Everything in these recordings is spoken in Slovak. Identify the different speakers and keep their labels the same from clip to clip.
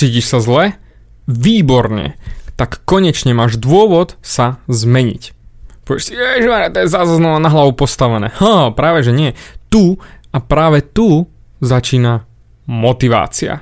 Speaker 1: Cítiš sa zle? Výborne. Tak konečne máš dôvod sa zmeniť. Povieš si, ježiš, to je zase znova na hlavu postavené. Ha, práve že nie. Tu a práve tu začína motivácia.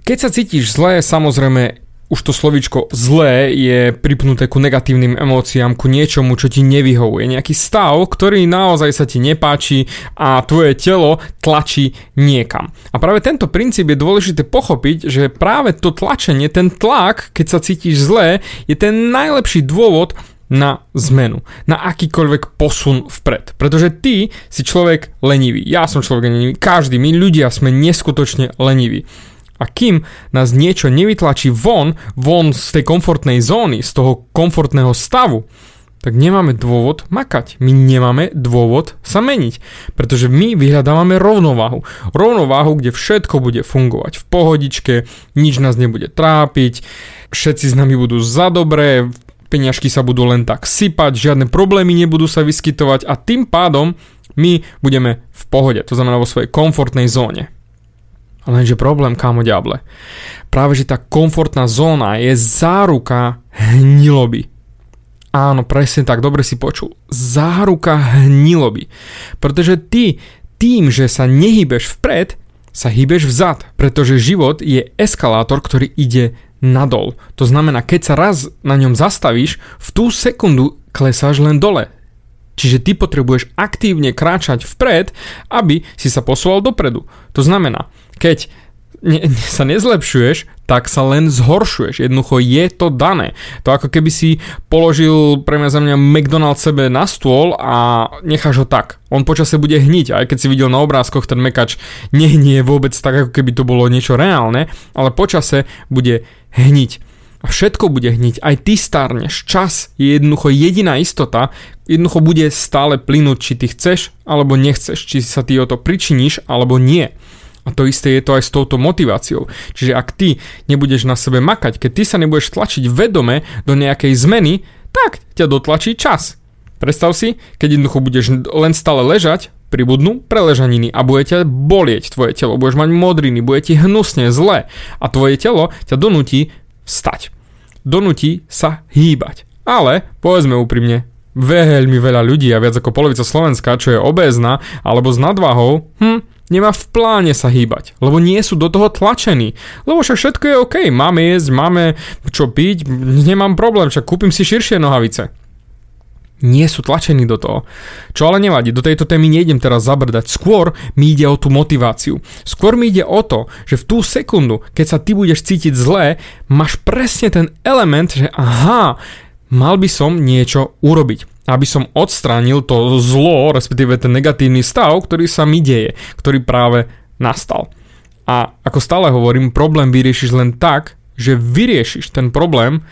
Speaker 1: Keď sa cítiš zle, samozrejme už to slovičko zlé je pripnuté ku negatívnym emóciám, ku niečomu, čo ti nevyhovuje. Nejaký stav, ktorý naozaj sa ti nepáči a tvoje telo tlačí niekam. A práve tento princíp je dôležité pochopiť, že práve to tlačenie, ten tlak, keď sa cítiš zlé, je ten najlepší dôvod na zmenu, na akýkoľvek posun vpred. Pretože ty si človek lenivý, ja som človek lenivý, každý, my ľudia sme neskutočne leniví. A kým nás niečo nevytlačí von, von z tej komfortnej zóny, z toho komfortného stavu, tak nemáme dôvod makať. My nemáme dôvod sa meniť. Pretože my vyhľadávame rovnováhu. Rovnováhu, kde všetko bude fungovať v pohodičke, nič nás nebude trápiť, všetci s nami budú za dobré, peňažky sa budú len tak sypať, žiadne problémy nebudú sa vyskytovať a tým pádom my budeme v pohode, to znamená vo svojej komfortnej zóne. Lenže problém, kámo diable, práve že tá komfortná zóna je záruka hniloby. Áno, presne tak, dobre si počul. Záruka hniloby. Pretože ty tým, že sa nehybeš vpred, sa hýbeš vzad, pretože život je eskalátor, ktorý ide nadol. To znamená, keď sa raz na ňom zastavíš, v tú sekundu klesáš len dole. Čiže ty potrebuješ aktívne kráčať vpred, aby si sa posúval dopredu. To znamená, keď ne, sa nezlepšuješ, tak sa len zhoršuješ. Jednoducho je to dané. To ako keby si položil pre mňa za mňa McDonald's sebe na stôl a necháš ho tak. On počase bude hniť, aj keď si videl na obrázkoch, ten mekač nehnie vôbec tak, ako keby to bolo niečo reálne, ale počase bude hniť. A všetko bude hniť, aj ty starneš. Čas je jednoducho jediná istota, jednoducho bude stále plynúť, či ty chceš alebo nechceš, či sa ty o to pričiníš alebo nie. A to isté je to aj s touto motiváciou. Čiže ak ty nebudeš na sebe makať, keď ty sa nebudeš tlačiť vedome do nejakej zmeny, tak ťa dotlačí čas. Predstav si, keď jednoducho budeš len stále ležať, pribudnú preležaniny a bude ťa bolieť tvoje telo, budeš mať modriny, bude ti hnusne, zle a tvoje telo ťa donúti vstať. Donúti sa hýbať. Ale, povedzme úprimne, veľmi veľa ľudí a viac ako polovica Slovenska, čo je obézna alebo s nadvahou, hm, nemá v pláne sa hýbať, lebo nie sú do toho tlačení. Lebo však všetko je OK, máme jesť, máme čo piť, nemám problém, však kúpim si širšie nohavice. Nie sú tlačení do toho. Čo ale nevadí, do tejto témy nejdem teraz zabrdať. Skôr mi ide o tú motiváciu. Skôr mi ide o to, že v tú sekundu, keď sa ty budeš cítiť zlé, máš presne ten element, že aha, mal by som niečo urobiť aby som odstránil to zlo, respektíve ten negatívny stav, ktorý sa mi deje, ktorý práve nastal. A ako stále hovorím, problém vyriešiš len tak, že vyriešiš ten problém,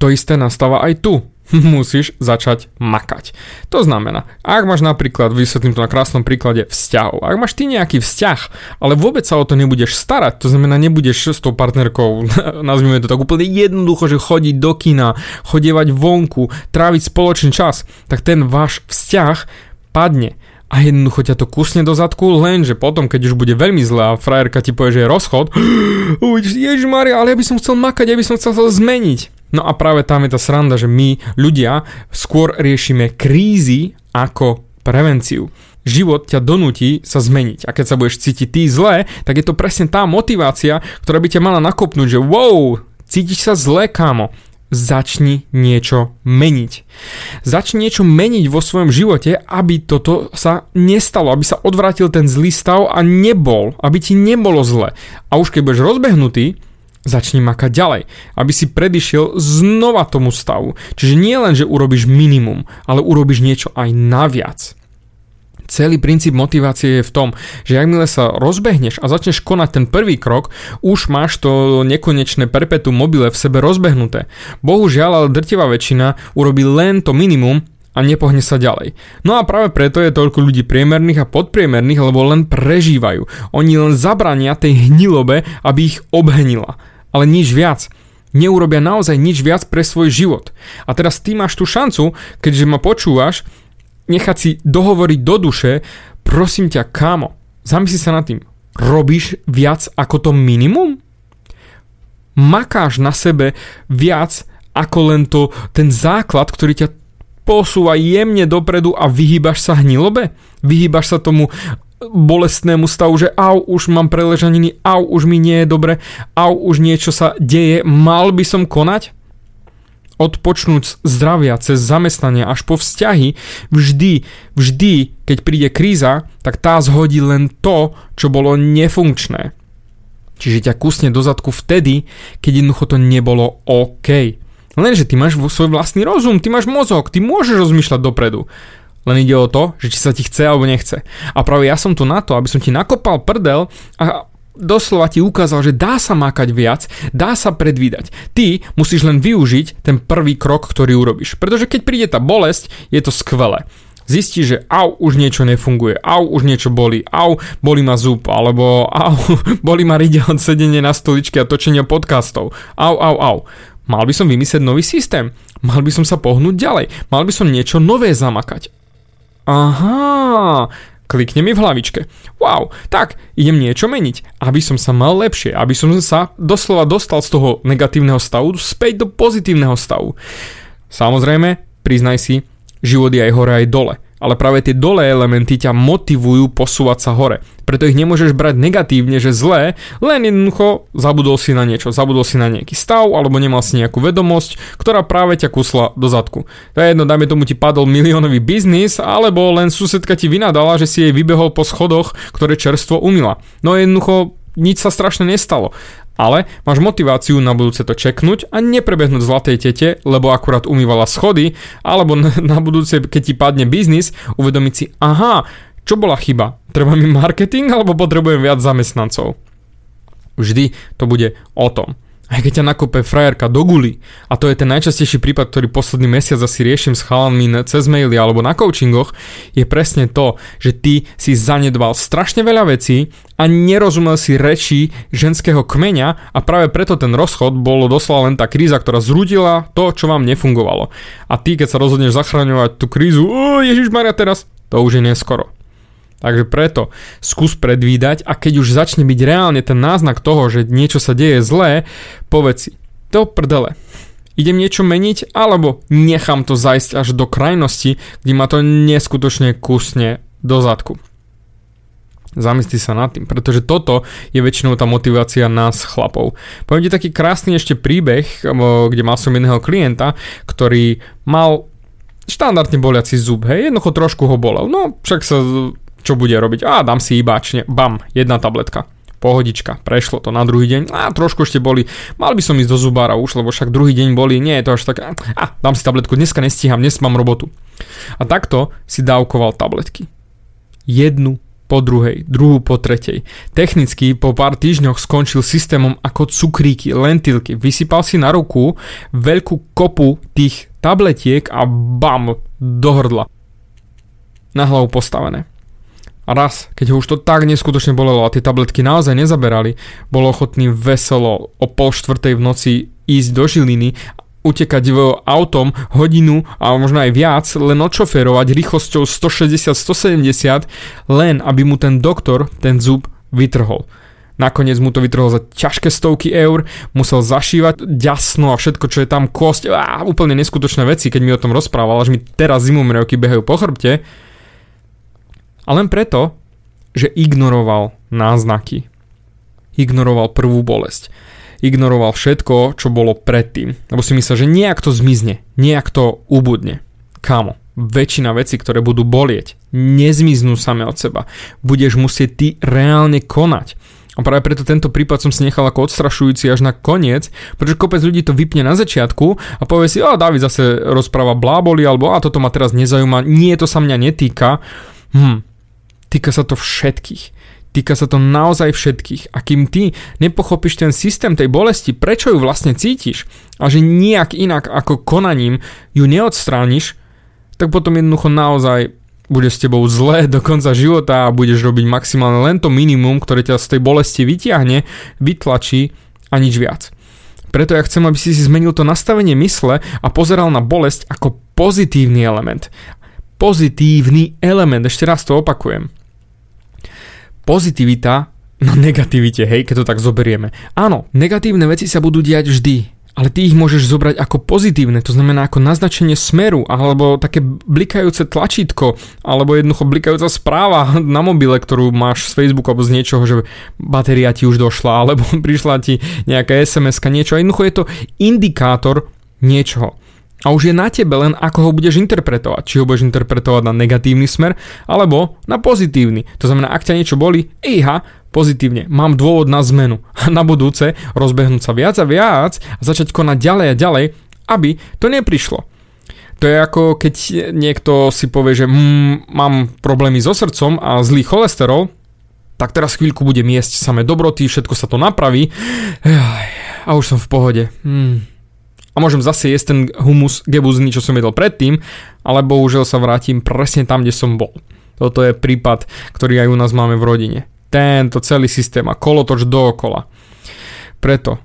Speaker 1: to isté nastáva aj tu. musíš začať makať. To znamená, ak máš napríklad, vysvetlím to na krásnom príklade vzťahov, ak máš ty nejaký vzťah, ale vôbec sa o to nebudeš starať, to znamená, nebudeš s tou partnerkou, nazvime to tak úplne jednoducho, že chodiť do kina, chodievať vonku, tráviť spoločný čas, tak ten váš vzťah padne a jednoducho ťa to kusne do zadku, lenže potom, keď už bude veľmi zlé a frajerka ti povie, že je rozchod, Ježiš Maria, ale ja by som chcel makať, ja by som chcel sa zmeniť. No a práve tam je tá sranda, že my ľudia skôr riešime krízy ako prevenciu. Život ťa donúti sa zmeniť a keď sa budeš cítiť ty zle, tak je to presne tá motivácia, ktorá by ťa mala nakopnúť, že wow, cítiš sa zle, kámo, začni niečo meniť. Začni niečo meniť vo svojom živote, aby toto sa nestalo, aby sa odvrátil ten zlý stav a nebol, aby ti nebolo zle. A už keď budeš rozbehnutý, začni makať ďalej, aby si predišiel znova tomu stavu. Čiže nie len, že urobíš minimum, ale urobíš niečo aj naviac. Celý princíp motivácie je v tom, že jakmile sa rozbehneš a začneš konať ten prvý krok, už máš to nekonečné perpetuum mobile v sebe rozbehnuté. Bohužiaľ, ale drtivá väčšina urobí len to minimum a nepohne sa ďalej. No a práve preto je toľko ľudí priemerných a podpriemerných, lebo len prežívajú. Oni len zabrania tej hnilobe, aby ich obhnila ale nič viac. Neurobia naozaj nič viac pre svoj život. A teraz ty máš tú šancu, keďže ma počúvaš, nechať si dohovoriť do duše, prosím ťa, kámo, zamysli sa nad tým. Robíš viac ako to minimum? Makáš na sebe viac ako len to, ten základ, ktorý ťa posúva jemne dopredu a vyhýbaš sa hnilobe? Vyhýbaš sa tomu bolestnému stavu, že au, už mám preležaniny, au, už mi nie je dobre, au, už niečo sa deje, mal by som konať? Odpočnúť zdravia cez zamestnanie až po vzťahy, vždy, vždy, keď príde kríza, tak tá zhodí len to, čo bolo nefunkčné. Čiže ťa kusne do zadku vtedy, keď jednoducho to nebolo OK. Lenže ty máš svoj vlastný rozum, ty máš mozog, ty môžeš rozmýšľať dopredu. Len ide o to, že či sa ti chce alebo nechce. A práve ja som tu na to, aby som ti nakopal prdel a doslova ti ukázal, že dá sa mákať viac, dá sa predvídať. Ty musíš len využiť ten prvý krok, ktorý urobíš. Pretože keď príde tá bolesť, je to skvelé zistí, že au, už niečo nefunguje, au, už niečo boli, au, boli ma zub, alebo au, boli ma ride od sedenie na stoličke a točenia podcastov, au, au, au. Mal by som vymyslieť nový systém, mal by som sa pohnúť ďalej, mal by som niečo nové zamakať. Aha, klikne mi v hlavičke. Wow, tak idem niečo meniť, aby som sa mal lepšie, aby som sa doslova dostal z toho negatívneho stavu späť do pozitívneho stavu. Samozrejme, priznaj si, život je aj hore aj dole ale práve tie dole elementy ťa motivujú posúvať sa hore. Preto ich nemôžeš brať negatívne, že zlé, len jednoducho zabudol si na niečo, zabudol si na nejaký stav alebo nemal si nejakú vedomosť, ktorá práve ťa kusla do zadku. To je jedno, dajme tomu ti padol miliónový biznis, alebo len susedka ti vynadala, že si jej vybehol po schodoch, ktoré čerstvo umila. No jednoducho nič sa strašne nestalo ale máš motiváciu na budúce to čeknúť a neprebehnúť zlatej tete, lebo akurát umývala schody, alebo na budúce, keď ti padne biznis, uvedomiť si, aha, čo bola chyba? Treba mi marketing alebo potrebujem viac zamestnancov? Vždy to bude o tom. Aj keď ťa nakope frajerka do guli, a to je ten najčastejší prípad, ktorý posledný mesiac asi riešim s chalanmi cez maily alebo na coachingoch, je presne to, že ty si zanedbal strašne veľa vecí a nerozumel si reči ženského kmeňa a práve preto ten rozchod bolo doslova len tá kríza, ktorá zrudila to, čo vám nefungovalo. A ty, keď sa rozhodneš zachraňovať tú krízu, Ježiš Maria teraz, to už je neskoro. Takže preto skús predvídať a keď už začne byť reálne ten náznak toho, že niečo sa deje zlé, povedz si, to prdele, idem niečo meniť alebo nechám to zajsť až do krajnosti, kde ma to neskutočne kusne do zadku. Zamysli sa nad tým, pretože toto je väčšinou tá motivácia nás chlapov. Poviem ti taký krásny ešte príbeh, kde mal som jedného klienta, ktorý mal štandardne boliaci zub, hej, jednoducho trošku ho bolel. No, však sa čo bude robiť? A dám si iba, čne, bam, jedna tabletka. Pohodička, prešlo to na druhý deň, a trošku ešte boli, mal by som ísť do zubára už, lebo však druhý deň boli, nie je to až tak, a dám si tabletku, dneska nestíham, dnes mám robotu. A takto si dávkoval tabletky. Jednu po druhej, druhú po tretej. Technicky po pár týždňoch skončil systémom ako cukríky, lentilky. Vysypal si na ruku veľkú kopu tých tabletiek a bam, do hrdla. Na hlavu postavené. A raz, keď ho už to tak neskutočne bolelo a tie tabletky naozaj nezaberali, bol ochotný veselo o pol štvrtej v noci ísť do Žiliny utekať autom hodinu a možno aj viac, len odšoferovať rýchlosťou 160-170, len aby mu ten doktor ten zub vytrhol. Nakoniec mu to vytrhol za ťažké stovky eur, musel zašívať ďasno a všetko, čo je tam, kosť, á, úplne neskutočné veci, keď mi o tom rozprával, až mi teraz zimomrievky behajú po chrbte. A len preto, že ignoroval náznaky. Ignoroval prvú bolesť. Ignoroval všetko, čo bolo predtým. Lebo si myslel, že nejak to zmizne, nejak to ubudne. Kamo, väčšina vecí, ktoré budú bolieť, nezmiznú same od seba. Budeš musieť ty reálne konať. A práve preto tento prípad som si nechal ako odstrašujúci až na koniec, pretože kopec ľudí to vypne na začiatku a povie si, a David zase rozpráva bláboli, alebo a toto ma teraz nezaujíma, nie, to sa mňa netýka. Hm, Týka sa to všetkých. Týka sa to naozaj všetkých. A kým ty nepochopíš ten systém tej bolesti, prečo ju vlastne cítiš a že nejak inak ako konaním ju neodstrániš, tak potom jednoducho naozaj bude s tebou zlé do konca života a budeš robiť maximálne len to minimum, ktoré ťa z tej bolesti vyťahne, vytlačí a nič viac. Preto ja chcem, aby si si zmenil to nastavenie mysle a pozeral na bolesť ako pozitívny element. Pozitívny element, ešte raz to opakujem. Pozitivita na negativite, hej, keď to tak zoberieme. Áno, negatívne veci sa budú diať vždy, ale ty ich môžeš zobrať ako pozitívne, to znamená ako naznačenie smeru, alebo také blikajúce tlačítko, alebo jednoducho blikajúca správa na mobile, ktorú máš z Facebooku alebo z niečoho, že batéria ti už došla, alebo prišla ti nejaká sms niečo. A jednoducho je to indikátor niečoho. A už je na tebe len, ako ho budeš interpretovať. Či ho budeš interpretovať na negatívny smer, alebo na pozitívny. To znamená, ak ťa niečo boli, iha, pozitívne, mám dôvod na zmenu. A na budúce rozbehnúť sa viac a viac a začať konať ďalej a ďalej, aby to neprišlo. To je ako keď niekto si povie, že mm, mám problémy so srdcom a zlý cholesterol, tak teraz chvíľku budem jesť samé dobroty, všetko sa to napraví a už som v pohode. Mm a môžem zase jesť ten humus gebuzný, čo som jedol predtým, ale bohužiaľ sa vrátim presne tam, kde som bol. Toto je prípad, ktorý aj u nás máme v rodine. Tento celý systém a kolotoč dookola. Preto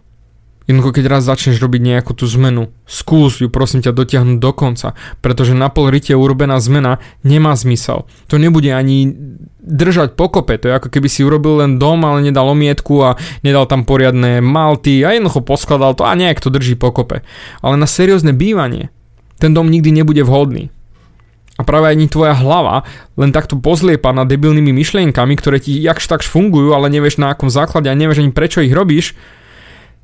Speaker 1: Jednoducho, keď raz začneš robiť nejakú tú zmenu, skús ju prosím ťa dotiahnuť do konca, pretože na pol rite urobená zmena nemá zmysel. To nebude ani držať pokope, to je ako keby si urobil len dom, ale nedal omietku a nedal tam poriadne malty a jednoducho poskladal to a nejak to drží pokope. Ale na seriózne bývanie ten dom nikdy nebude vhodný. A práve ani tvoja hlava len takto pozliepa na debilnými myšlienkami, ktoré ti jakž takž fungujú, ale nevieš na akom základe a nevieš ani prečo ich robíš,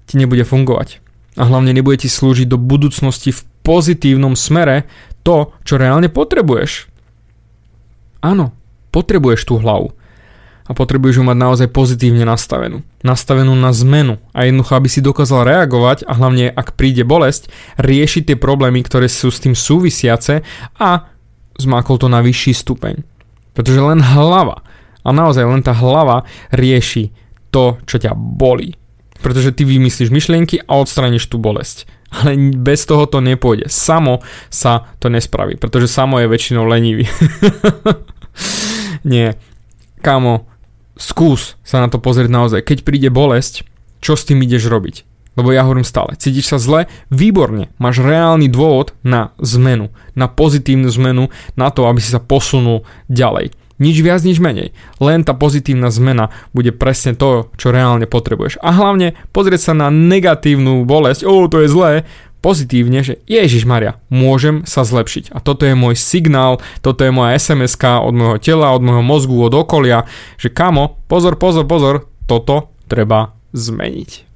Speaker 1: ti nebude fungovať. A hlavne nebude ti slúžiť do budúcnosti v pozitívnom smere to, čo reálne potrebuješ. Áno, potrebuješ tú hlavu. A potrebuješ ju mať naozaj pozitívne nastavenú. Nastavenú na zmenu. A jednoducho, aby si dokázal reagovať a hlavne, ak príde bolesť, riešiť tie problémy, ktoré sú s tým súvisiace a zmákol to na vyšší stupeň. Pretože len hlava, a naozaj len tá hlava rieši to, čo ťa bolí pretože ty vymyslíš myšlienky a odstraníš tú bolesť. Ale bez toho to nepôjde. Samo sa to nespraví, pretože samo je väčšinou lenivý. Nie. Kamo, skús sa na to pozrieť naozaj. Keď príde bolesť, čo s tým ideš robiť? Lebo ja hovorím stále, cítiš sa zle? Výborne, máš reálny dôvod na zmenu, na pozitívnu zmenu, na to, aby si sa posunul ďalej. Nič viac, nič menej. Len tá pozitívna zmena bude presne to, čo reálne potrebuješ. A hlavne pozrieť sa na negatívnu bolesť, o, to je zlé, pozitívne, že Ježiš Maria, môžem sa zlepšiť. A toto je môj signál, toto je moja sms od môjho tela, od môjho mozgu, od okolia, že kamo, pozor, pozor, pozor, toto treba zmeniť.